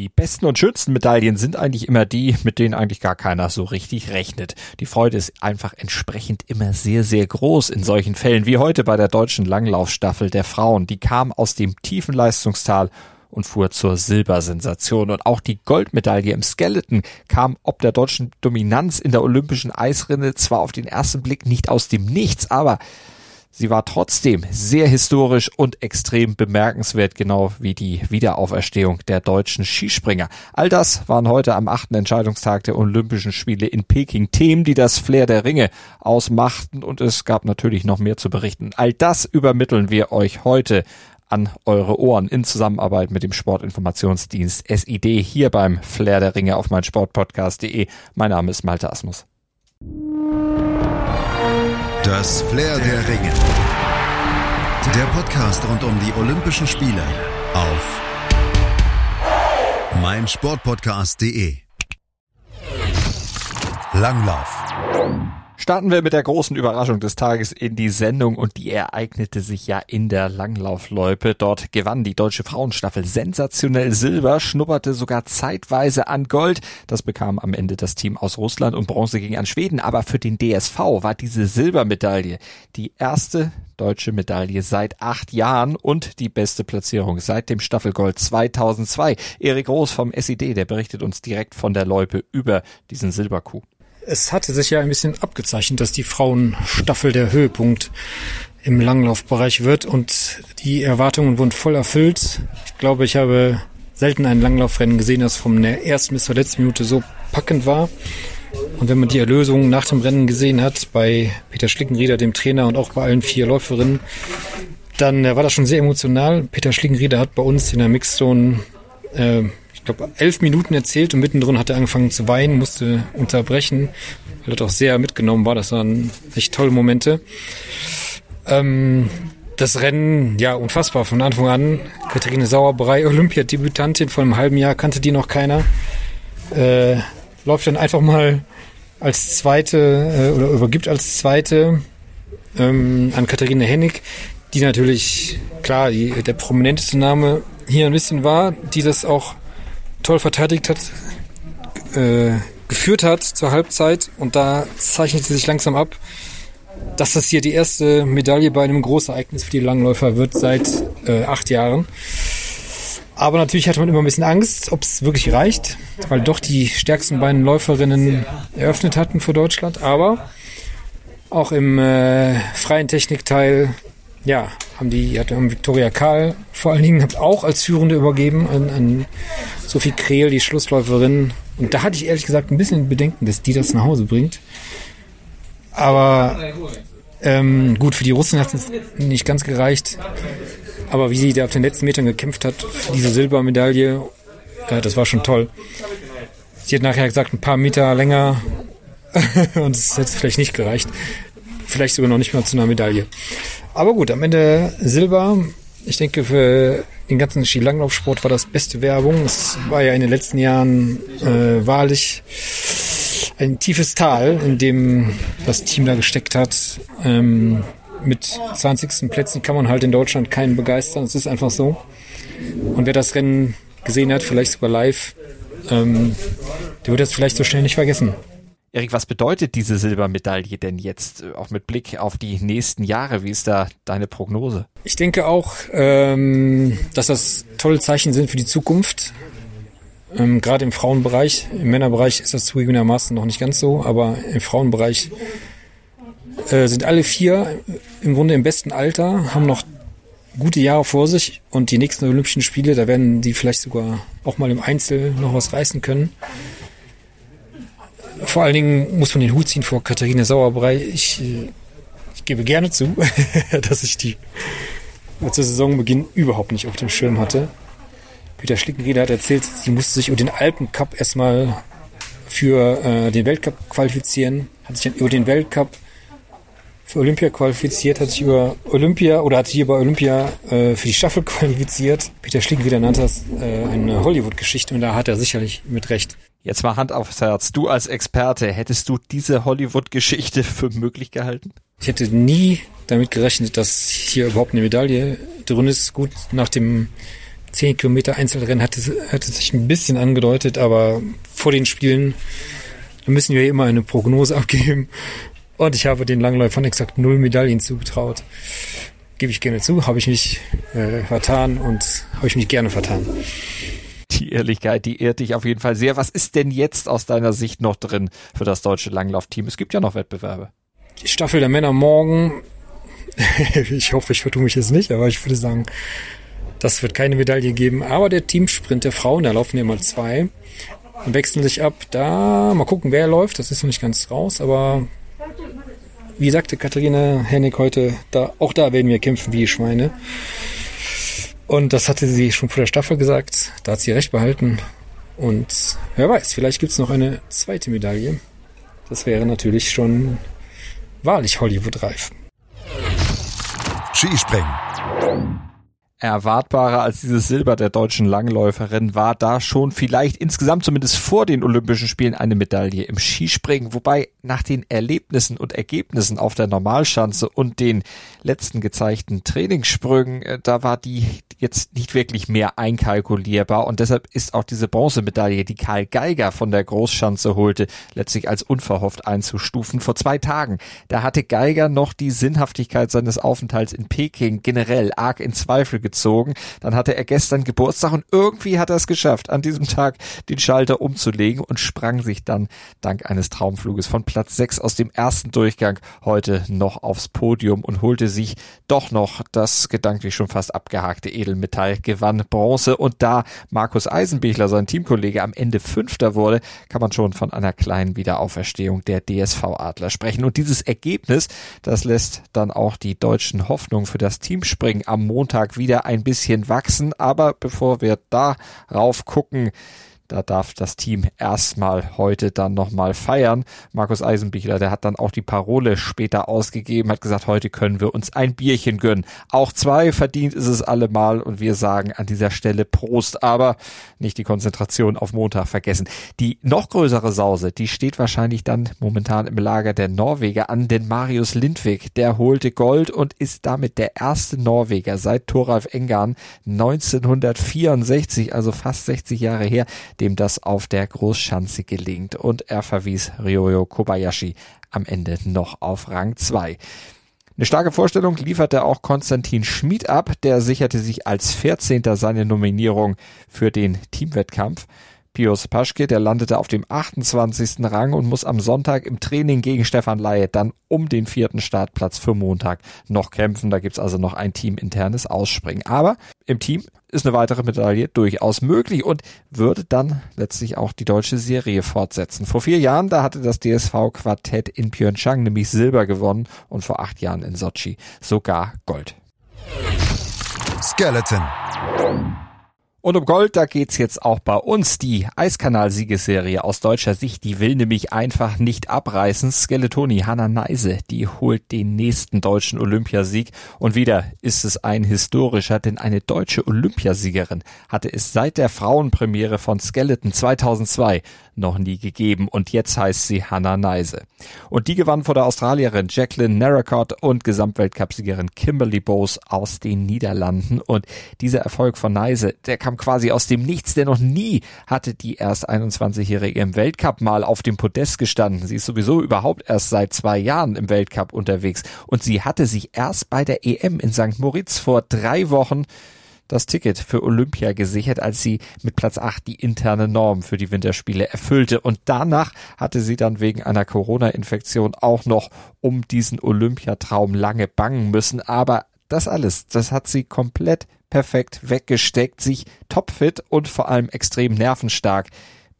Die besten und schönsten Medaillen sind eigentlich immer die, mit denen eigentlich gar keiner so richtig rechnet. Die Freude ist einfach entsprechend immer sehr, sehr groß in solchen Fällen, wie heute bei der deutschen Langlaufstaffel der Frauen. Die kam aus dem tiefen Leistungstal und fuhr zur Silbersensation. Und auch die Goldmedaille im Skeleton kam ob der deutschen Dominanz in der olympischen Eisrinne zwar auf den ersten Blick nicht aus dem Nichts, aber Sie war trotzdem sehr historisch und extrem bemerkenswert, genau wie die Wiederauferstehung der deutschen Skispringer. All das waren heute am achten Entscheidungstag der Olympischen Spiele in Peking Themen, die das Flair der Ringe ausmachten und es gab natürlich noch mehr zu berichten. All das übermitteln wir euch heute an eure Ohren in Zusammenarbeit mit dem Sportinformationsdienst SID hier beim Flair der Ringe auf meinsportpodcast.de. Mein Name ist Malte Asmus. Das Flair der Ringe. Der Podcast rund um die Olympischen Spiele auf meinsportpodcast.de. Langlauf. Starten wir mit der großen Überraschung des Tages in die Sendung und die ereignete sich ja in der Langlaufloipe. Dort gewann die deutsche Frauenstaffel sensationell Silber, schnupperte sogar zeitweise an Gold. Das bekam am Ende das Team aus Russland und Bronze ging an Schweden. Aber für den DSV war diese Silbermedaille die erste deutsche Medaille seit acht Jahren und die beste Platzierung seit dem Staffelgold 2002. Erik Roos vom SID, der berichtet uns direkt von der Loipe über diesen Silberkuh es hatte sich ja ein bisschen abgezeichnet, dass die Frauenstaffel der Höhepunkt im Langlaufbereich wird und die Erwartungen wurden voll erfüllt. Ich glaube, ich habe selten ein Langlaufrennen gesehen, das von der ersten bis zur letzten Minute so packend war. Und wenn man die Erlösung nach dem Rennen gesehen hat, bei Peter Schlickenrieder, dem Trainer und auch bei allen vier Läuferinnen, dann war das schon sehr emotional. Peter Schlickenrieder hat bei uns in der Mixzone äh, ich glaube, elf Minuten erzählt und mittendrin hat er angefangen zu weinen, musste unterbrechen, weil er doch sehr mitgenommen war. Das waren echt tolle Momente. Ähm, das Rennen, ja, unfassbar von Anfang an. Katharine Sauerbrei, Olympiadebütantin, vor einem halben Jahr kannte die noch keiner. Äh, läuft dann einfach mal als zweite äh, oder übergibt als zweite ähm, an Katharine Hennig, die natürlich, klar, die, der prominenteste Name hier ein bisschen war, die das auch toll verteidigt hat, äh, geführt hat zur Halbzeit und da zeichnete sich langsam ab, dass das hier die erste Medaille bei einem Großereignis für die Langläufer wird seit äh, acht Jahren. Aber natürlich hatte man immer ein bisschen Angst, ob es wirklich reicht, weil doch die stärksten beiden Läuferinnen eröffnet hatten für Deutschland. Aber auch im äh, freien Technikteil, ja, haben die, hat haben Viktoria Karl vor allen Dingen auch als Führende übergeben an, an Sophie Krehl, die Schlussläuferin. Und da hatte ich ehrlich gesagt ein bisschen Bedenken, dass die das nach Hause bringt. Aber ähm, gut, für die Russen hat es nicht ganz gereicht. Aber wie sie da auf den letzten Metern gekämpft hat für diese Silbermedaille, äh, das war schon toll. Sie hat nachher gesagt, ein paar Meter länger und es hätte vielleicht nicht gereicht. Vielleicht sogar noch nicht mal zu einer Medaille. Aber gut, am Ende Silber. Ich denke, für den ganzen Skilanglaufsport war das beste Werbung. Es war ja in den letzten Jahren äh, wahrlich ein tiefes Tal, in dem das Team da gesteckt hat. Ähm, mit 20. Plätzen kann man halt in Deutschland keinen begeistern. Es ist einfach so. Und wer das Rennen gesehen hat, vielleicht sogar live, ähm, der wird das vielleicht so schnell nicht vergessen. Erik, was bedeutet diese Silbermedaille denn jetzt, äh, auch mit Blick auf die nächsten Jahre? Wie ist da deine Prognose? Ich denke auch, ähm, dass das tolle Zeichen sind für die Zukunft. Ähm, Gerade im Frauenbereich. Im Männerbereich ist das zugegebenermaßen noch nicht ganz so, aber im Frauenbereich äh, sind alle vier im Grunde im besten Alter, haben noch gute Jahre vor sich und die nächsten Olympischen Spiele, da werden die vielleicht sogar auch mal im Einzel noch was reißen können. Vor allen Dingen muss man den Hut ziehen vor Katharina Sauerbrei. Ich, äh, ich gebe gerne zu, dass ich die zur Saisonbeginn überhaupt nicht auf dem Schirm hatte. Peter Schlickenrieder hat erzählt, sie musste sich über den Alpencup erstmal für äh, den Weltcup qualifizieren, hat sich dann über den Weltcup für Olympia qualifiziert, hat sich über Olympia oder hat sich hier bei Olympia äh, für die Staffel qualifiziert. Peter Schlickenrieder nannte das äh, eine Hollywood-Geschichte und da hat er sicherlich mit Recht. Jetzt mal Hand aufs Herz. Du als Experte, hättest du diese Hollywood-Geschichte für möglich gehalten? Ich hätte nie damit gerechnet, dass hier überhaupt eine Medaille drin ist. Gut, nach dem 10 Kilometer Einzelrennen hatte, hatte sich ein bisschen angedeutet, aber vor den Spielen müssen wir immer eine Prognose abgeben. Und ich habe den Langläufern exakt null Medaillen zugetraut. Gebe ich gerne zu, habe ich mich äh, vertan und habe ich mich gerne vertan. Die Ehrlichkeit, die ehrt dich auf jeden Fall sehr. Was ist denn jetzt aus deiner Sicht noch drin für das deutsche Langlaufteam? Es gibt ja noch Wettbewerbe. Die Staffel der Männer morgen. ich hoffe, ich vertue mich jetzt nicht, aber ich würde sagen, das wird keine Medaille geben. Aber der Teamsprint der Frauen, da laufen ja mal zwei und wechseln sich ab. Da mal gucken, wer läuft. Das ist noch nicht ganz raus, aber wie sagte Katharina Hennig heute, da, auch da werden wir kämpfen wie Schweine. Und das hatte sie schon vor der Staffel gesagt. Da hat sie recht behalten. Und wer weiß, vielleicht gibt's noch eine zweite Medaille. Das wäre natürlich schon wahrlich Hollywood-reif. Skispringen erwartbarer als dieses Silber der deutschen Langläuferin war da schon vielleicht insgesamt zumindest vor den Olympischen Spielen eine Medaille im Skispringen, wobei nach den Erlebnissen und Ergebnissen auf der Normalschanze und den letzten gezeigten Trainingssprüngen, äh, da war die jetzt nicht wirklich mehr einkalkulierbar und deshalb ist auch diese Bronzemedaille, die Karl Geiger von der Großschanze holte, letztlich als unverhofft einzustufen. Vor zwei Tagen, da hatte Geiger noch die Sinnhaftigkeit seines Aufenthalts in Peking generell arg in Zweifel. Dann hatte er gestern Geburtstag und irgendwie hat er es geschafft, an diesem Tag den Schalter umzulegen und sprang sich dann dank eines Traumfluges von Platz 6 aus dem ersten Durchgang heute noch aufs Podium und holte sich doch noch das gedanklich schon fast abgehakte Edelmetall, gewann Bronze. Und da Markus Eisenbichler, sein Teamkollege, am Ende Fünfter wurde, kann man schon von einer kleinen Wiederauferstehung der DSV-Adler sprechen. Und dieses Ergebnis, das lässt dann auch die deutschen Hoffnungen für das Teamspringen am Montag wieder ein bisschen wachsen. Aber bevor wir darauf gucken, da darf das Team erstmal heute dann nochmal feiern. Markus Eisenbichler, der hat dann auch die Parole später ausgegeben, hat gesagt, heute können wir uns ein Bierchen gönnen. Auch zwei verdient ist es allemal und wir sagen an dieser Stelle Prost, aber nicht die Konzentration auf Montag vergessen. Die noch größere Sause, die steht wahrscheinlich dann momentan im Lager der Norweger an, denn Marius Lindwig, der holte Gold und ist damit der erste Norweger seit Thoralf Engan 1964, also fast 60 Jahre her, dem das auf der Großschanze gelingt. Und er verwies Ryoyo Kobayashi am Ende noch auf Rang 2. Eine starke Vorstellung lieferte auch Konstantin Schmid ab, der sicherte sich als 14. seine Nominierung für den Teamwettkampf. Pius Paschke, der landete auf dem 28. Rang und muss am Sonntag im Training gegen Stefan Laie dann um den vierten Startplatz für Montag noch kämpfen. Da gibt's also noch ein teaminternes Ausspringen. Aber im Team ist eine weitere Medaille durchaus möglich und würde dann letztlich auch die deutsche Serie fortsetzen. Vor vier Jahren, da hatte das DSV-Quartett in Pyeongchang nämlich Silber gewonnen und vor acht Jahren in Sochi sogar Gold. Skeleton. Und um Gold, da geht's jetzt auch bei uns. Die Eiskanal-Siegesserie aus deutscher Sicht, die will nämlich einfach nicht abreißen. Skeletoni Hanna Neise, die holt den nächsten deutschen Olympiasieg. Und wieder ist es ein historischer, denn eine deutsche Olympiasiegerin hatte es seit der Frauenpremiere von Skeleton 2002 noch nie gegeben. Und jetzt heißt sie Hannah Neise. Und die gewann vor der Australierin Jacqueline Narracott und Gesamtweltcupsiegerin Kimberly Bowes aus den Niederlanden. Und dieser Erfolg von Neise, der kam quasi aus dem Nichts, denn noch nie hatte die erst 21-Jährige im Weltcup mal auf dem Podest gestanden. Sie ist sowieso überhaupt erst seit zwei Jahren im Weltcup unterwegs. Und sie hatte sich erst bei der EM in St. Moritz vor drei Wochen das Ticket für Olympia gesichert, als sie mit Platz 8 die interne Norm für die Winterspiele erfüllte. Und danach hatte sie dann wegen einer Corona-Infektion auch noch um diesen Olympiatraum lange bangen müssen. Aber das alles, das hat sie komplett perfekt weggesteckt, sich topfit und vor allem extrem nervenstark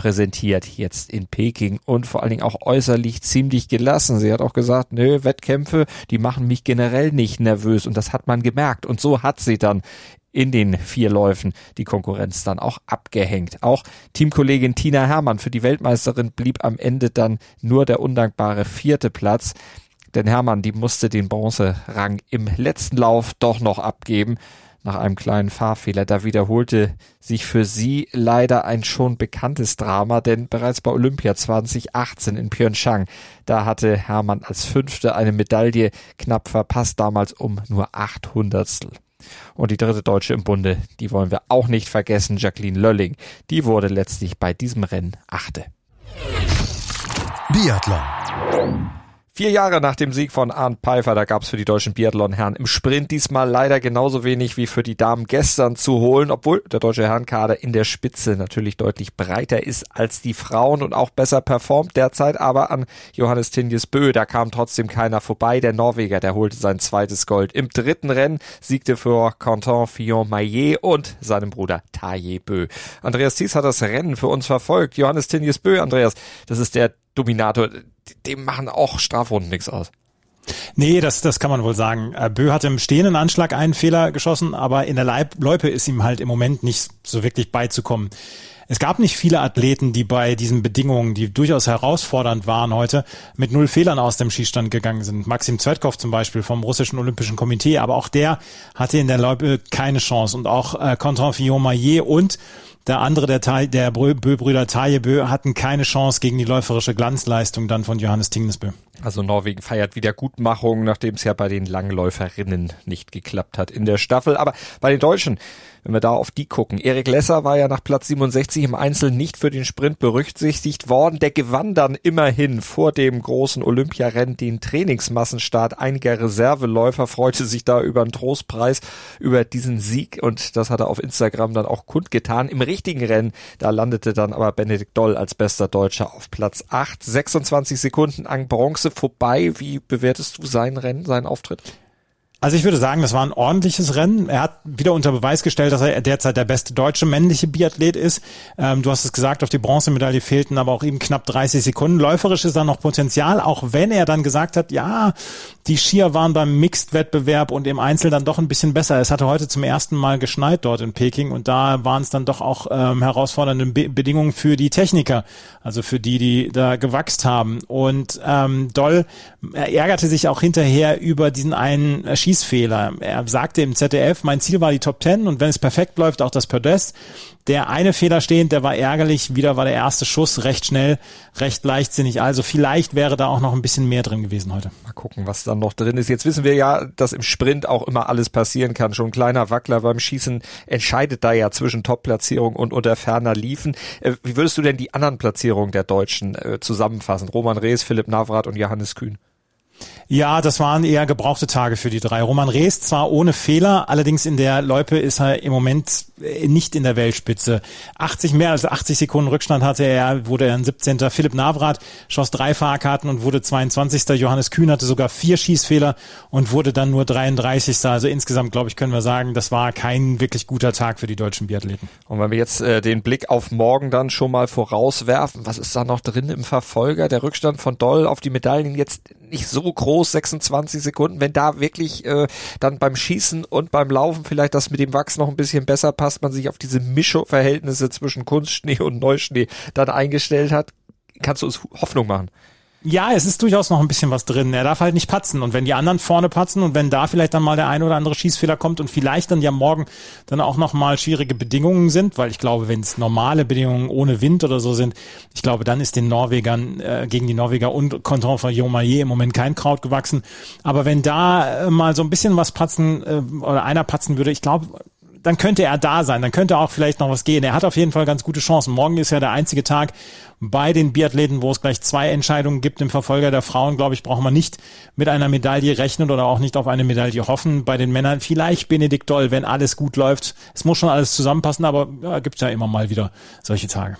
präsentiert jetzt in Peking und vor allen Dingen auch äußerlich ziemlich gelassen. Sie hat auch gesagt, nö, Wettkämpfe, die machen mich generell nicht nervös und das hat man gemerkt und so hat sie dann in den vier Läufen die Konkurrenz dann auch abgehängt. Auch Teamkollegin Tina Hermann für die Weltmeisterin blieb am Ende dann nur der undankbare vierte Platz. Denn Hermann, die musste den Bronzerang im letzten Lauf doch noch abgeben. Nach einem kleinen Fahrfehler. Da wiederholte sich für sie leider ein schon bekanntes Drama, denn bereits bei Olympia 2018 in Pyeongchang, da hatte Hermann als Fünfte eine Medaille knapp verpasst, damals um nur acht Hundertstel. Und die dritte Deutsche im Bunde, die wollen wir auch nicht vergessen, Jacqueline Lölling. Die wurde letztlich bei diesem Rennen Achte. Biathlon. Vier Jahre nach dem Sieg von Arndt Pfeiffer, da gab es für die deutschen Biathlon-Herren im Sprint diesmal leider genauso wenig wie für die Damen gestern zu holen, obwohl der deutsche Herrenkader in der Spitze natürlich deutlich breiter ist als die Frauen und auch besser performt derzeit, aber an Johannes Tinjes Bö, da kam trotzdem keiner vorbei. Der Norweger, der holte sein zweites Gold. Im dritten Rennen siegte für Quentin Fillon-Maillet und seinem Bruder Taye Bö. Andreas Thies hat das Rennen für uns verfolgt. Johannes Tinjes Bö, Andreas, das ist der Dominator dem machen auch Strafrunden nichts aus. Nee, das, das kann man wohl sagen. Äh, Bö hat im stehenden Anschlag einen Fehler geschossen, aber in der Leib Loipe ist ihm halt im Moment nicht so wirklich beizukommen. Es gab nicht viele Athleten, die bei diesen Bedingungen, die durchaus herausfordernd waren heute, mit null Fehlern aus dem Schießstand gegangen sind. Maxim Zvetkov zum Beispiel vom russischen Olympischen Komitee, aber auch der hatte in der Loipe keine Chance und auch äh, Quentin Fillon-Maillet und der andere, der, der Bö-Brüder Taje Bö, hatten keine Chance gegen die läuferische Glanzleistung dann von Johannes Tingnesbö. Also Norwegen feiert Wiedergutmachung, nachdem es ja bei den Langläuferinnen nicht geklappt hat in der Staffel. Aber bei den Deutschen, wenn wir da auf die gucken. Erik Lesser war ja nach Platz 67 im Einzel nicht für den Sprint berücksichtigt worden. Der gewann dann immerhin vor dem großen Olympiarennen den Trainingsmassenstart einiger Reserveläufer, freute sich da über einen Trostpreis, über diesen Sieg und das hat er auf Instagram dann auch kundgetan. Im richtigen Rennen, da landete dann aber Benedikt Doll als bester Deutscher auf Platz 8. 26 Sekunden an Bronze vorbei. Wie bewertest du sein Rennen, seinen Auftritt? Also ich würde sagen, das war ein ordentliches Rennen. Er hat wieder unter Beweis gestellt, dass er derzeit der beste deutsche männliche Biathlet ist. Ähm, du hast es gesagt, auf die Bronzemedaille fehlten aber auch eben knapp 30 Sekunden. Läuferisch ist da noch Potenzial, auch wenn er dann gesagt hat, ja, die Skier waren beim Mixed-Wettbewerb und im Einzel dann doch ein bisschen besser. Es hatte heute zum ersten Mal geschneit dort in Peking und da waren es dann doch auch ähm, herausfordernde Be Bedingungen für die Techniker, also für die, die da gewachst haben. Und ähm, Doll ärgerte sich auch hinterher über diesen einen Ski Schießfehler. Er sagte im ZDF, mein Ziel war die Top Ten und wenn es perfekt läuft, auch das Podest. Der eine Fehler stehend, der war ärgerlich. Wieder war der erste Schuss recht schnell, recht leichtsinnig. Also vielleicht wäre da auch noch ein bisschen mehr drin gewesen heute. Mal gucken, was dann noch drin ist. Jetzt wissen wir ja, dass im Sprint auch immer alles passieren kann. Schon ein kleiner Wackler beim Schießen entscheidet da ja zwischen Top-Platzierung und unter ferner Liefen. Äh, wie würdest du denn die anderen Platzierungen der Deutschen äh, zusammenfassen? Roman Rees, Philipp Navrat und Johannes Kühn. Ja, das waren eher gebrauchte Tage für die drei. Roman Rees zwar ohne Fehler, allerdings in der Loipe ist er im Moment äh, nicht in der Weltspitze. 80 mehr als 80 Sekunden Rückstand hatte er, wurde er ein 17. Philipp Navrat schoss drei Fahrkarten und wurde 22. Johannes Kühn hatte sogar vier Schießfehler und wurde dann nur 33. Also insgesamt, glaube ich, können wir sagen, das war kein wirklich guter Tag für die deutschen Biathleten. Und wenn wir jetzt äh, den Blick auf morgen dann schon mal vorauswerfen, was ist da noch drin im Verfolger? Der Rückstand von Doll auf die Medaillen jetzt nicht so groß, 26 Sekunden. Wenn da wirklich äh, dann beim Schießen und beim Laufen vielleicht das mit dem Wachs noch ein bisschen besser passt, man sich auf diese Mischverhältnisse zwischen Kunstschnee und Neuschnee dann eingestellt hat, kannst du uns Hoffnung machen. Ja, es ist durchaus noch ein bisschen was drin. Er darf halt nicht patzen. Und wenn die anderen vorne patzen und wenn da vielleicht dann mal der ein oder andere Schießfehler kommt und vielleicht dann ja morgen dann auch noch mal schwierige Bedingungen sind, weil ich glaube, wenn es normale Bedingungen ohne Wind oder so sind, ich glaube, dann ist den Norwegern äh, gegen die Norweger und Content von Jomaye im Moment kein Kraut gewachsen. Aber wenn da äh, mal so ein bisschen was patzen äh, oder einer patzen würde, ich glaube, dann könnte er da sein, dann könnte auch vielleicht noch was gehen. Er hat auf jeden Fall ganz gute Chancen. Morgen ist ja der einzige Tag bei den Biathleten, wo es gleich zwei Entscheidungen gibt. Im Verfolger der Frauen, glaube ich, braucht man nicht mit einer Medaille rechnen oder auch nicht auf eine Medaille hoffen. Bei den Männern vielleicht Benedikt Doll, wenn alles gut läuft. Es muss schon alles zusammenpassen, aber ja, gibt ja immer mal wieder solche Tage.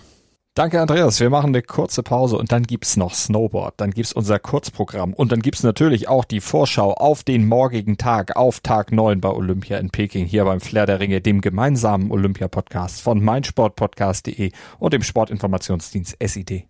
Danke, Andreas. Wir machen eine kurze Pause und dann gibt's noch Snowboard. Dann gibt's unser Kurzprogramm und dann gibt's natürlich auch die Vorschau auf den morgigen Tag, auf Tag 9 bei Olympia in Peking, hier beim Flair der Ringe, dem gemeinsamen Olympia-Podcast von meinsportpodcast.de und dem Sportinformationsdienst SID.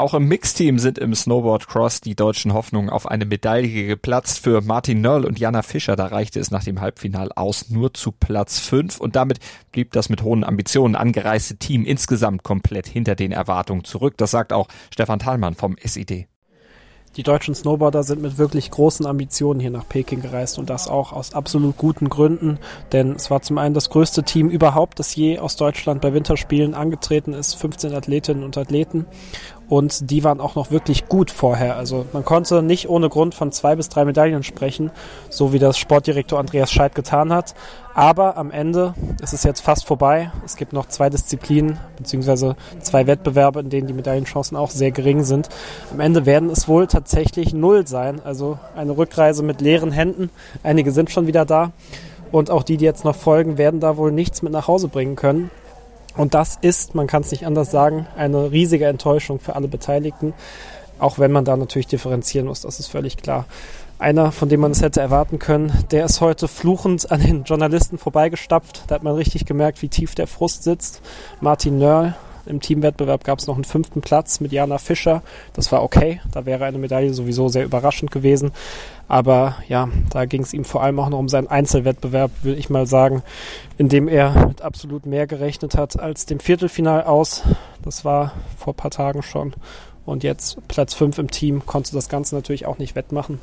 Auch im Mixteam sind im Snowboard Cross die deutschen Hoffnungen auf eine Medaille geplatzt. Für Martin Nörl und Jana Fischer, da reichte es nach dem Halbfinal aus nur zu Platz 5 und damit blieb das mit hohen Ambitionen angereiste Team insgesamt komplett hinter den Erwartungen zurück. Das sagt auch Stefan Thalmann vom SID. Die deutschen Snowboarder sind mit wirklich großen Ambitionen hier nach Peking gereist und das auch aus absolut guten Gründen, denn es war zum einen das größte Team überhaupt, das je aus Deutschland bei Winterspielen angetreten ist, 15 Athletinnen und Athleten und die waren auch noch wirklich gut vorher. Also man konnte nicht ohne Grund von zwei bis drei Medaillen sprechen, so wie das Sportdirektor Andreas Scheidt getan hat. Aber am Ende ist es jetzt fast vorbei. Es gibt noch zwei Disziplinen beziehungsweise zwei Wettbewerbe, in denen die Medaillenchancen auch sehr gering sind. Am Ende werden es wohl tatsächlich null sein. Also eine Rückreise mit leeren Händen. Einige sind schon wieder da. Und auch die, die jetzt noch folgen, werden da wohl nichts mit nach Hause bringen können. Und das ist, man kann es nicht anders sagen, eine riesige Enttäuschung für alle Beteiligten. Auch wenn man da natürlich differenzieren muss, das ist völlig klar. Einer, von dem man es hätte erwarten können, der ist heute fluchend an den Journalisten vorbeigestapft. Da hat man richtig gemerkt, wie tief der Frust sitzt. Martin Nörl, im Teamwettbewerb gab es noch einen fünften Platz mit Jana Fischer. Das war okay. Da wäre eine Medaille sowieso sehr überraschend gewesen. Aber ja, da ging es ihm vor allem auch noch um seinen Einzelwettbewerb, will ich mal sagen, in dem er mit absolut mehr gerechnet hat als dem Viertelfinal aus. Das war vor ein paar Tagen schon. Und jetzt Platz 5 im Team konnte das Ganze natürlich auch nicht wettmachen.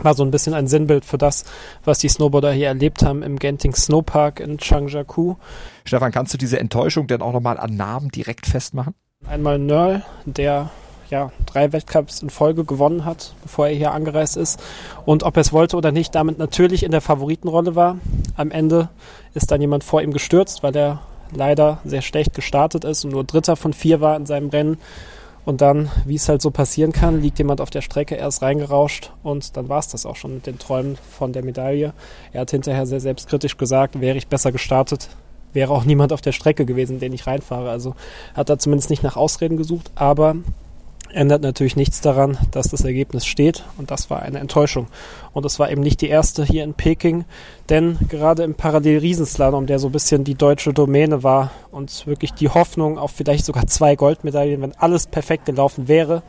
War so ein bisschen ein Sinnbild für das, was die Snowboarder hier erlebt haben im Genting Snowpark in Changjiakou. Stefan, kannst du diese Enttäuschung denn auch nochmal an Namen direkt festmachen? Einmal Nörl, der ja, drei Wettcups in Folge gewonnen hat, bevor er hier angereist ist. Und ob er es wollte oder nicht, damit natürlich in der Favoritenrolle war. Am Ende ist dann jemand vor ihm gestürzt, weil er leider sehr schlecht gestartet ist und nur Dritter von vier war in seinem Rennen. Und dann, wie es halt so passieren kann, liegt jemand auf der Strecke, er ist reingerauscht und dann war es das auch schon mit den Träumen von der Medaille. Er hat hinterher sehr selbstkritisch gesagt, wäre ich besser gestartet, wäre auch niemand auf der Strecke gewesen, den ich reinfahre. Also hat er zumindest nicht nach Ausreden gesucht, aber ändert natürlich nichts daran, dass das Ergebnis steht und das war eine Enttäuschung. Und es war eben nicht die erste hier in Peking, denn gerade im Parallel-Riesenslalom, der so ein bisschen die deutsche Domäne war und wirklich die Hoffnung auf vielleicht sogar zwei Goldmedaillen, wenn alles perfekt gelaufen wäre,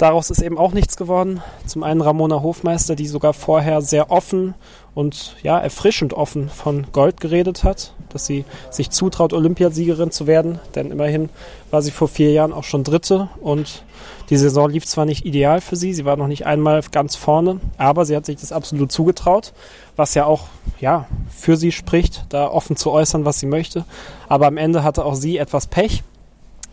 daraus ist eben auch nichts geworden. Zum einen Ramona Hofmeister, die sogar vorher sehr offen und ja, erfrischend offen von Gold geredet hat, dass sie sich zutraut, Olympiasiegerin zu werden, denn immerhin war sie vor vier Jahren auch schon Dritte und die Saison lief zwar nicht ideal für sie, sie war noch nicht einmal ganz vorne, aber sie hat sich das absolut zugetraut, was ja auch ja, für sie spricht, da offen zu äußern, was sie möchte. Aber am Ende hatte auch sie etwas Pech,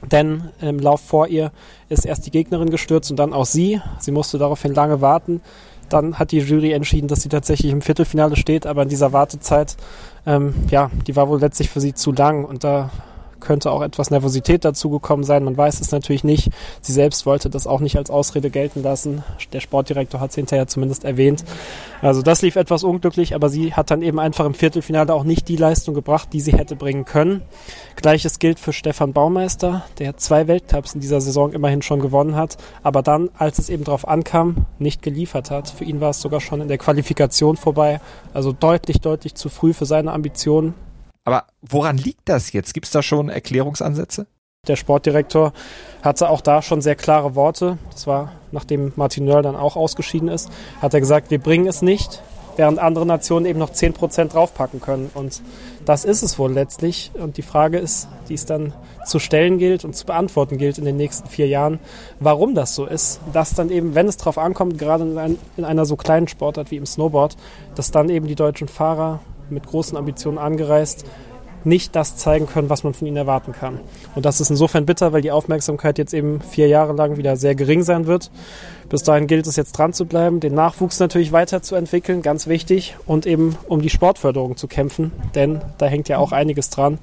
denn im Lauf vor ihr ist erst die Gegnerin gestürzt und dann auch sie. Sie musste daraufhin lange warten. Dann hat die Jury entschieden, dass sie tatsächlich im Viertelfinale steht, aber in dieser Wartezeit, ähm, ja, die war wohl letztlich für sie zu lang und da könnte auch etwas Nervosität dazugekommen sein. Man weiß es natürlich nicht. Sie selbst wollte das auch nicht als Ausrede gelten lassen. Der Sportdirektor hat es hinterher zumindest erwähnt. Also das lief etwas unglücklich, aber sie hat dann eben einfach im Viertelfinale auch nicht die Leistung gebracht, die sie hätte bringen können. Gleiches gilt für Stefan Baumeister, der zwei Weltcups in dieser Saison immerhin schon gewonnen hat, aber dann, als es eben darauf ankam, nicht geliefert hat. Für ihn war es sogar schon in der Qualifikation vorbei. Also deutlich, deutlich zu früh für seine Ambitionen. Aber woran liegt das jetzt? Gibt es da schon Erklärungsansätze? Der Sportdirektor hatte auch da schon sehr klare Worte. Das war, nachdem Martin Nörl dann auch ausgeschieden ist, hat er gesagt, wir bringen es nicht, während andere Nationen eben noch 10% draufpacken können. Und das ist es wohl letztlich. Und die Frage ist, die es dann zu stellen gilt und zu beantworten gilt in den nächsten vier Jahren, warum das so ist. Dass dann eben, wenn es drauf ankommt, gerade in, ein, in einer so kleinen Sportart wie im Snowboard, dass dann eben die deutschen Fahrer mit großen Ambitionen angereist, nicht das zeigen können, was man von ihnen erwarten kann. Und das ist insofern bitter, weil die Aufmerksamkeit jetzt eben vier Jahre lang wieder sehr gering sein wird. Bis dahin gilt es jetzt dran zu bleiben, den Nachwuchs natürlich weiterzuentwickeln, ganz wichtig, und eben um die Sportförderung zu kämpfen, denn da hängt ja auch einiges dran,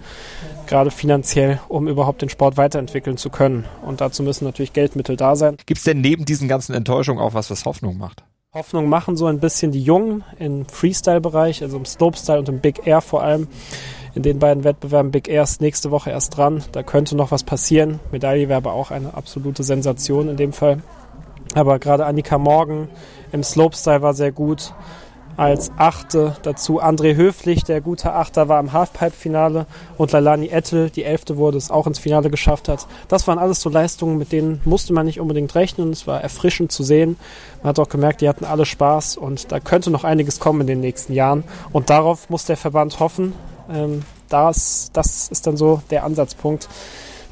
gerade finanziell, um überhaupt den Sport weiterentwickeln zu können. Und dazu müssen natürlich Geldmittel da sein. Gibt es denn neben diesen ganzen Enttäuschungen auch was, was Hoffnung macht? Hoffnung machen so ein bisschen die Jungen im Freestyle-Bereich, also im Slopestyle und im Big Air vor allem. In den beiden Wettbewerben Big Air ist nächste Woche erst dran. Da könnte noch was passieren. Medaille wäre aber auch eine absolute Sensation in dem Fall. Aber gerade Annika Morgan im Slopestyle war sehr gut. Als Achte. Dazu André Höflich, der gute Achter, war im Halfpipe-Finale und Lalani Ettel, die Elfte wurde, es auch ins Finale geschafft hat. Das waren alles so Leistungen, mit denen musste man nicht unbedingt rechnen. Es war erfrischend zu sehen. Man hat auch gemerkt, die hatten alle Spaß und da könnte noch einiges kommen in den nächsten Jahren. Und darauf muss der Verband hoffen. Ähm, das, das ist dann so der Ansatzpunkt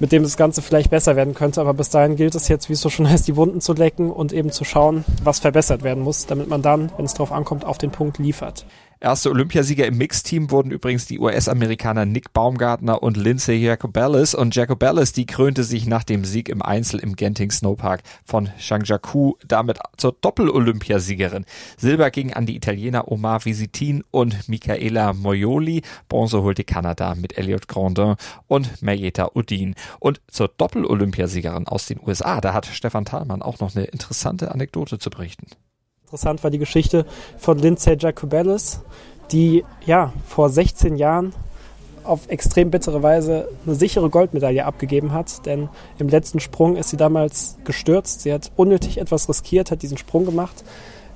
mit dem das Ganze vielleicht besser werden könnte. Aber bis dahin gilt es jetzt, wie es so schon heißt, die Wunden zu lecken und eben zu schauen, was verbessert werden muss, damit man dann, wenn es darauf ankommt, auf den Punkt liefert. Erste Olympiasieger im Mixteam wurden übrigens die US-Amerikaner Nick Baumgartner und Lindsay Jacobellis. Und Jacobellis, die krönte sich nach dem Sieg im Einzel im Genting Snowpark von Changjiakou damit zur Doppel-Olympiasiegerin. Silber ging an die Italiener Omar Visitin und Michaela Moioli. Bronze holte Kanada mit Elliot Grandin und Marietta Udin. Und zur Doppel-Olympiasiegerin aus den USA, da hat Stefan Thalmann auch noch eine interessante Anekdote zu berichten. Interessant war die Geschichte von Lindsay Jacobellis, die ja vor 16 Jahren auf extrem bittere Weise eine sichere Goldmedaille abgegeben hat, denn im letzten Sprung ist sie damals gestürzt. Sie hat unnötig etwas riskiert, hat diesen Sprung gemacht,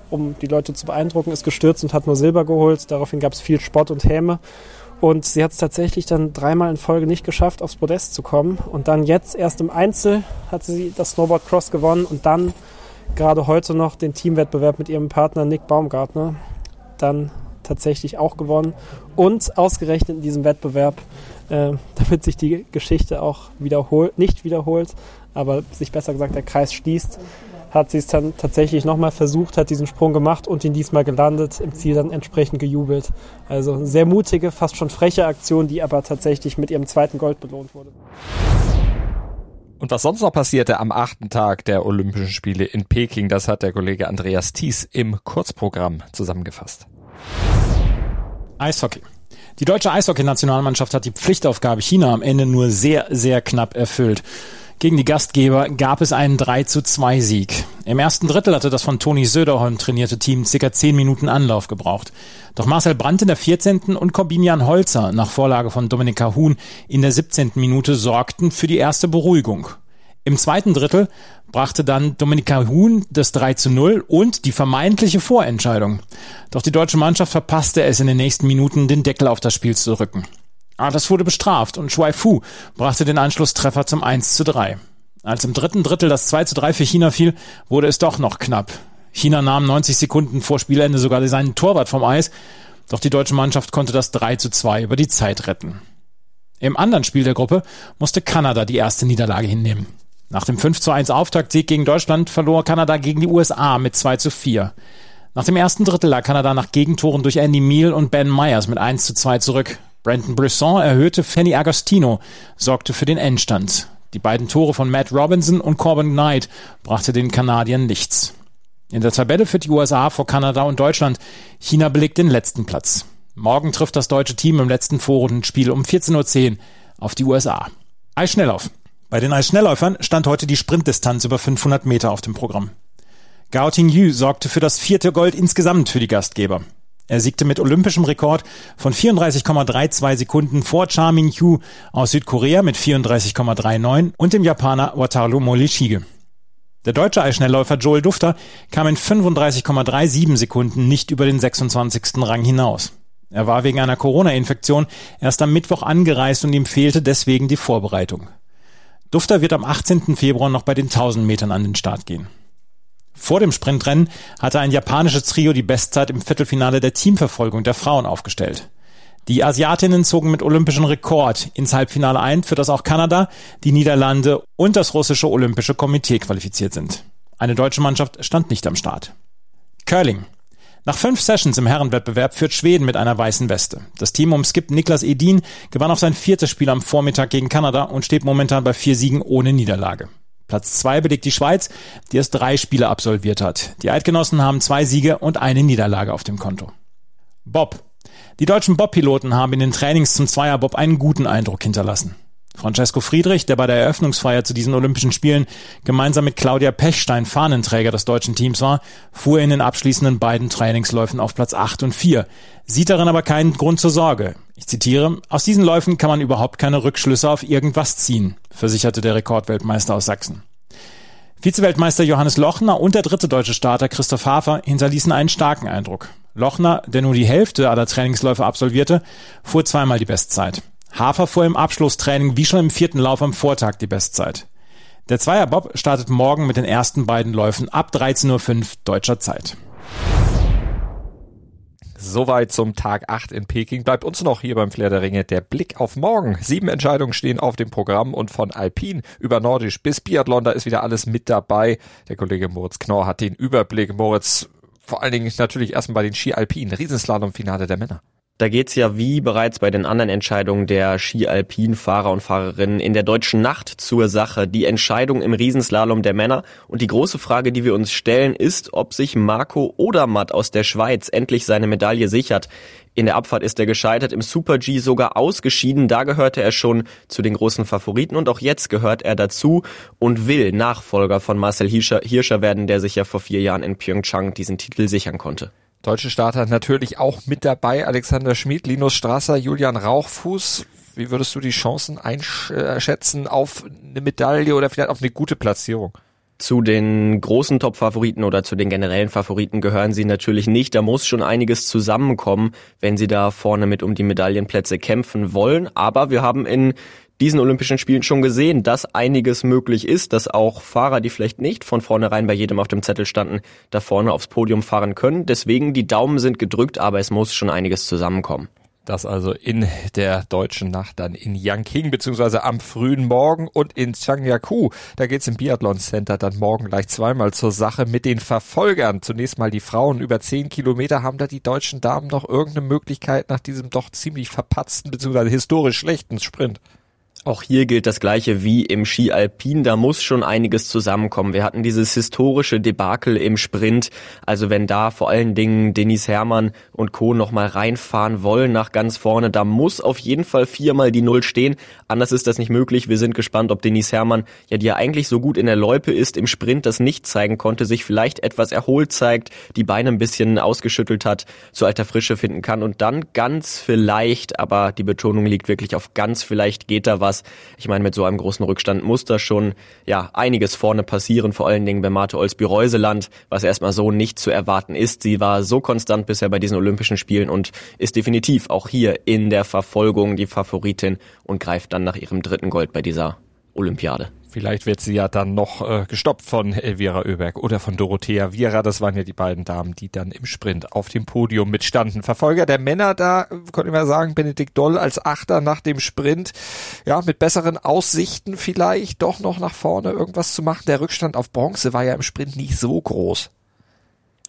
um die Leute zu beeindrucken, ist gestürzt und hat nur Silber geholt. Daraufhin gab es viel Spott und Häme. Und sie hat es tatsächlich dann dreimal in Folge nicht geschafft, aufs Podest zu kommen. Und dann jetzt erst im Einzel hat sie das Snowboard Cross gewonnen und dann gerade heute noch den Teamwettbewerb mit ihrem Partner Nick Baumgartner dann tatsächlich auch gewonnen und ausgerechnet in diesem Wettbewerb, äh, damit sich die Geschichte auch wiederholt, nicht wiederholt, aber sich besser gesagt der Kreis schließt, hat sie es dann tatsächlich nochmal versucht, hat diesen Sprung gemacht und ihn diesmal gelandet, im Ziel dann entsprechend gejubelt. Also eine sehr mutige, fast schon freche Aktion, die aber tatsächlich mit ihrem zweiten Gold belohnt wurde. Und was sonst noch passierte am achten Tag der Olympischen Spiele in Peking, das hat der Kollege Andreas Thies im Kurzprogramm zusammengefasst. Eishockey. Die deutsche Eishockey-Nationalmannschaft hat die Pflichtaufgabe China am Ende nur sehr, sehr knapp erfüllt. Gegen die Gastgeber gab es einen 3 zu 2 Sieg. Im ersten Drittel hatte das von Toni Söderholm trainierte Team circa 10 Minuten Anlauf gebraucht. Doch Marcel Brandt in der 14. und Corbinian Holzer nach Vorlage von Dominika Huhn in der 17. Minute sorgten für die erste Beruhigung. Im zweiten Drittel brachte dann Dominika Huhn das 3 zu 0 und die vermeintliche Vorentscheidung. Doch die deutsche Mannschaft verpasste es in den nächsten Minuten, den Deckel auf das Spiel zu rücken. Aber das wurde bestraft und Shuai Fu brachte den Anschlusstreffer zum 1 zu 3. Als im dritten Drittel das 2 zu 3 für China fiel, wurde es doch noch knapp. China nahm 90 Sekunden vor Spielende sogar seinen Torwart vom Eis, doch die deutsche Mannschaft konnte das 3 zu 2 über die Zeit retten. Im anderen Spiel der Gruppe musste Kanada die erste Niederlage hinnehmen. Nach dem 5 zu 1 Auftaktsieg gegen Deutschland verlor Kanada gegen die USA mit 2 zu 4. Nach dem ersten Drittel lag Kanada nach Gegentoren durch Andy Meal und Ben Myers mit 1 zu 2 zurück. Brandon Brisson erhöhte, Fanny Agostino sorgte für den Endstand. Die beiden Tore von Matt Robinson und Corbin Knight brachte den Kanadiern nichts. In der Tabelle führt die USA vor Kanada und Deutschland. China belegt den letzten Platz. Morgen trifft das deutsche Team im letzten Vorrundenspiel um 14.10 Uhr auf die USA. Eisschnelllauf. Bei den Eisschnellläufern stand heute die Sprintdistanz über 500 Meter auf dem Programm. Gao Tingyu sorgte für das vierte Gold insgesamt für die Gastgeber. Er siegte mit olympischem Rekord von 34,32 Sekunden vor Cha Min-hyu aus Südkorea mit 34,39 und dem Japaner Wataru Morishige. Der deutsche Eisschnellläufer Joel Dufter kam in 35,37 Sekunden nicht über den 26. Rang hinaus. Er war wegen einer Corona-Infektion erst am Mittwoch angereist und ihm fehlte deswegen die Vorbereitung. Dufter wird am 18. Februar noch bei den 1000 Metern an den Start gehen. Vor dem Sprintrennen hatte ein japanisches Trio die Bestzeit im Viertelfinale der Teamverfolgung der Frauen aufgestellt. Die Asiatinnen zogen mit olympischem Rekord ins Halbfinale ein, für das auch Kanada, die Niederlande und das russische Olympische Komitee qualifiziert sind. Eine deutsche Mannschaft stand nicht am Start. Curling. Nach fünf Sessions im Herrenwettbewerb führt Schweden mit einer weißen Weste. Das Team um Skip Niklas Edin gewann auf sein viertes Spiel am Vormittag gegen Kanada und steht momentan bei vier Siegen ohne Niederlage. Platz zwei belegt die Schweiz, die erst drei Spiele absolviert hat. Die Eidgenossen haben zwei Siege und eine Niederlage auf dem Konto. Bob. Die deutschen Bob-Piloten haben in den Trainings zum Zweierbob einen guten Eindruck hinterlassen. Francesco Friedrich, der bei der Eröffnungsfeier zu diesen Olympischen Spielen gemeinsam mit Claudia Pechstein Fahnenträger des deutschen Teams war, fuhr in den abschließenden beiden Trainingsläufen auf Platz 8 und 4, sieht darin aber keinen Grund zur Sorge. Ich zitiere, aus diesen Läufen kann man überhaupt keine Rückschlüsse auf irgendwas ziehen, versicherte der Rekordweltmeister aus Sachsen. Vizeweltmeister Johannes Lochner und der dritte deutsche Starter Christoph Hafer hinterließen einen starken Eindruck. Lochner, der nur die Hälfte aller Trainingsläufe absolvierte, fuhr zweimal die Bestzeit. Hafer fuhr im Abschlusstraining wie schon im vierten Lauf am Vortag die Bestzeit. Der Zweierbob startet morgen mit den ersten beiden Läufen ab 13.05 Uhr deutscher Zeit. Soweit zum Tag 8 in Peking. Bleibt uns noch hier beim Flair der Ringe der Blick auf morgen. Sieben Entscheidungen stehen auf dem Programm und von Alpin über Nordisch bis Biathlon, da ist wieder alles mit dabei. Der Kollege Moritz Knorr hat den Überblick. Moritz, vor allen Dingen natürlich erstmal bei den Ski Alpin, Riesenslalom-Finale der Männer. Da geht's ja wie bereits bei den anderen Entscheidungen der Ski-Alpin-Fahrer und Fahrerinnen in der deutschen Nacht zur Sache. Die Entscheidung im Riesenslalom der Männer. Und die große Frage, die wir uns stellen, ist, ob sich Marco Odermatt aus der Schweiz endlich seine Medaille sichert. In der Abfahrt ist er gescheitert, im Super-G sogar ausgeschieden. Da gehörte er schon zu den großen Favoriten und auch jetzt gehört er dazu und will Nachfolger von Marcel Hirscher, Hirscher werden, der sich ja vor vier Jahren in Pyeongchang diesen Titel sichern konnte. Deutsche Starter natürlich auch mit dabei. Alexander Schmid, Linus Strasser, Julian Rauchfuß. Wie würdest du die Chancen einschätzen auf eine Medaille oder vielleicht auf eine gute Platzierung? Zu den großen Top-Favoriten oder zu den generellen Favoriten gehören sie natürlich nicht. Da muss schon einiges zusammenkommen, wenn sie da vorne mit um die Medaillenplätze kämpfen wollen. Aber wir haben in diesen Olympischen Spielen schon gesehen, dass einiges möglich ist, dass auch Fahrer, die vielleicht nicht von vornherein bei jedem auf dem Zettel standen, da vorne aufs Podium fahren können. Deswegen die Daumen sind gedrückt, aber es muss schon einiges zusammenkommen. Das also in der deutschen Nacht dann in Yangqing beziehungsweise am frühen Morgen und in Changyaku. Da geht's im Biathlon Center dann morgen gleich zweimal zur Sache mit den Verfolgern. Zunächst mal die Frauen über zehn Kilometer. Haben da die deutschen Damen noch irgendeine Möglichkeit nach diesem doch ziemlich verpatzten beziehungsweise historisch schlechten Sprint? Auch hier gilt das Gleiche wie im Ski Alpin. Da muss schon einiges zusammenkommen. Wir hatten dieses historische Debakel im Sprint. Also wenn da vor allen Dingen Denis Hermann und Co. nochmal reinfahren wollen nach ganz vorne, da muss auf jeden Fall viermal die Null stehen. Anders ist das nicht möglich. Wir sind gespannt, ob Denis Hermann, ja, die ja eigentlich so gut in der Loipe ist, im Sprint das nicht zeigen konnte, sich vielleicht etwas erholt zeigt, die Beine ein bisschen ausgeschüttelt hat, zu alter Frische finden kann und dann ganz vielleicht, aber die Betonung liegt wirklich auf ganz vielleicht geht da was was. Ich meine, mit so einem großen Rückstand muss da schon ja einiges vorne passieren, vor allen Dingen bei Marte Olsby-Reuseland, was erstmal so nicht zu erwarten ist. Sie war so konstant bisher bei diesen Olympischen Spielen und ist definitiv auch hier in der Verfolgung die Favoritin und greift dann nach ihrem dritten Gold bei dieser Olympiade. Vielleicht wird sie ja dann noch äh, gestoppt von Elvira Oeberg oder von Dorothea Viera. Das waren ja die beiden Damen, die dann im Sprint auf dem Podium mitstanden. Verfolger der Männer da, könnte man sagen, Benedikt Doll als Achter nach dem Sprint. Ja, mit besseren Aussichten vielleicht doch noch nach vorne irgendwas zu machen. Der Rückstand auf Bronze war ja im Sprint nicht so groß.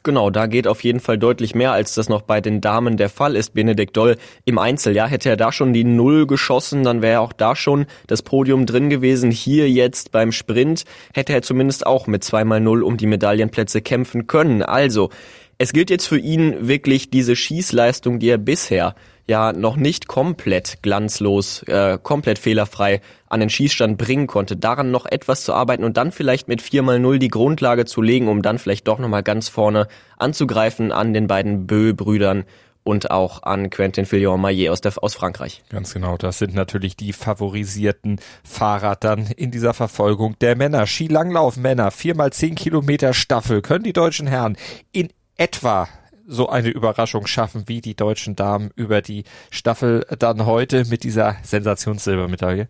Genau, da geht auf jeden Fall deutlich mehr, als das noch bei den Damen der Fall ist. Benedikt Doll im Einzel, ja, hätte er da schon die Null geschossen, dann wäre auch da schon das Podium drin gewesen. Hier jetzt beim Sprint hätte er zumindest auch mit zweimal Null um die Medaillenplätze kämpfen können. Also, es gilt jetzt für ihn wirklich diese Schießleistung, die er bisher ja noch nicht komplett glanzlos, äh, komplett fehlerfrei an den Schießstand bringen konnte, daran noch etwas zu arbeiten und dann vielleicht mit 4 mal 0 die Grundlage zu legen, um dann vielleicht doch nochmal ganz vorne anzugreifen an den beiden Bö-Brüdern und auch an Quentin Fillon-Maillet aus, aus Frankreich. Ganz genau, das sind natürlich die favorisierten Fahrer dann in dieser Verfolgung der Männer. Skilanglauf Männer, 4 mal 10 Kilometer Staffel, können die deutschen Herren in etwa so eine Überraschung schaffen wie die deutschen Damen über die Staffel dann heute mit dieser Sensationssilbermedaille?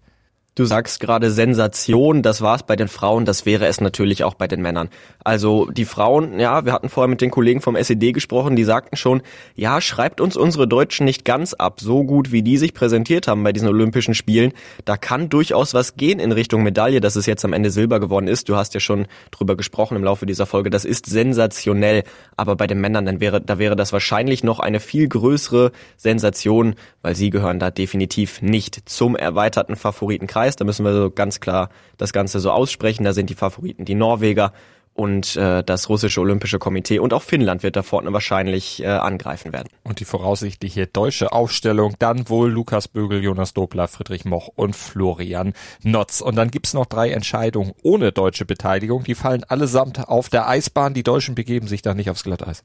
Du sagst gerade Sensation, das war's bei den Frauen, das wäre es natürlich auch bei den Männern. Also die Frauen, ja, wir hatten vorher mit den Kollegen vom SED gesprochen, die sagten schon, ja, schreibt uns unsere Deutschen nicht ganz ab, so gut wie die sich präsentiert haben bei diesen Olympischen Spielen. Da kann durchaus was gehen in Richtung Medaille, dass es jetzt am Ende Silber geworden ist. Du hast ja schon drüber gesprochen im Laufe dieser Folge, das ist sensationell. Aber bei den Männern, dann wäre, da wäre das wahrscheinlich noch eine viel größere Sensation, weil sie gehören da definitiv nicht zum erweiterten Favoritenkreis. Preis. Da müssen wir so ganz klar das Ganze so aussprechen. Da sind die Favoriten die Norweger und äh, das russische Olympische Komitee und auch Finnland wird da vorne wahrscheinlich äh, angreifen werden. Und die voraussichtliche deutsche Aufstellung dann wohl Lukas Bögel, Jonas Dobler, Friedrich Moch und Florian Notz. Und dann gibt's noch drei Entscheidungen ohne deutsche Beteiligung. Die fallen allesamt auf der Eisbahn. Die Deutschen begeben sich da nicht aufs Glatteis.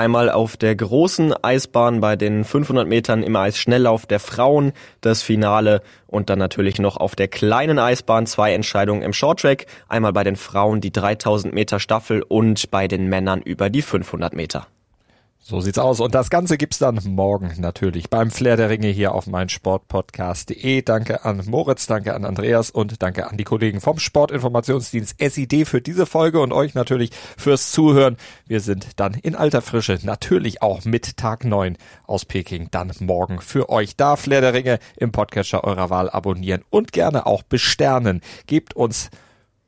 Einmal auf der großen Eisbahn bei den 500 Metern im Eisschnelllauf der Frauen das Finale und dann natürlich noch auf der kleinen Eisbahn zwei Entscheidungen im Shorttrack. Einmal bei den Frauen die 3000 Meter Staffel und bei den Männern über die 500 Meter. So sieht's aus. Und das Ganze gibt's dann morgen natürlich beim Flair der Ringe hier auf meinsportpodcast.de. Danke an Moritz, danke an Andreas und danke an die Kollegen vom Sportinformationsdienst SID für diese Folge und euch natürlich fürs Zuhören. Wir sind dann in alter Frische natürlich auch mit Tag 9 aus Peking dann morgen für euch da. Flair der Ringe im Podcatcher eurer Wahl abonnieren und gerne auch besternen. Gebt uns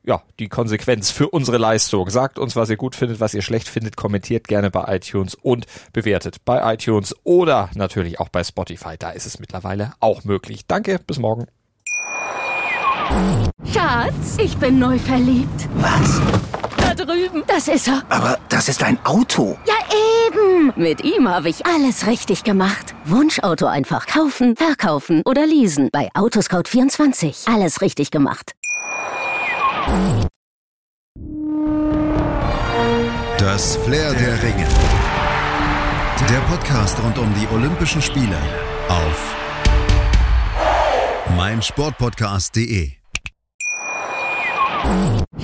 ja, die Konsequenz für unsere Leistung. Sagt uns, was ihr gut findet, was ihr schlecht findet, kommentiert gerne bei iTunes und bewertet bei iTunes oder natürlich auch bei Spotify. Da ist es mittlerweile auch möglich. Danke, bis morgen. Schatz, ich bin neu verliebt. Was? Da drüben. Das ist er. Aber das ist ein Auto. Ja, eben. Mit ihm habe ich alles richtig gemacht. Wunschauto einfach kaufen, verkaufen oder leasen. Bei Autoscout24. Alles richtig gemacht. Das Flair der Ringe. Der Podcast rund um die Olympischen Spiele auf meinsportpodcast.de.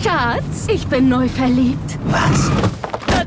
Schatz, ich bin neu verliebt. Was?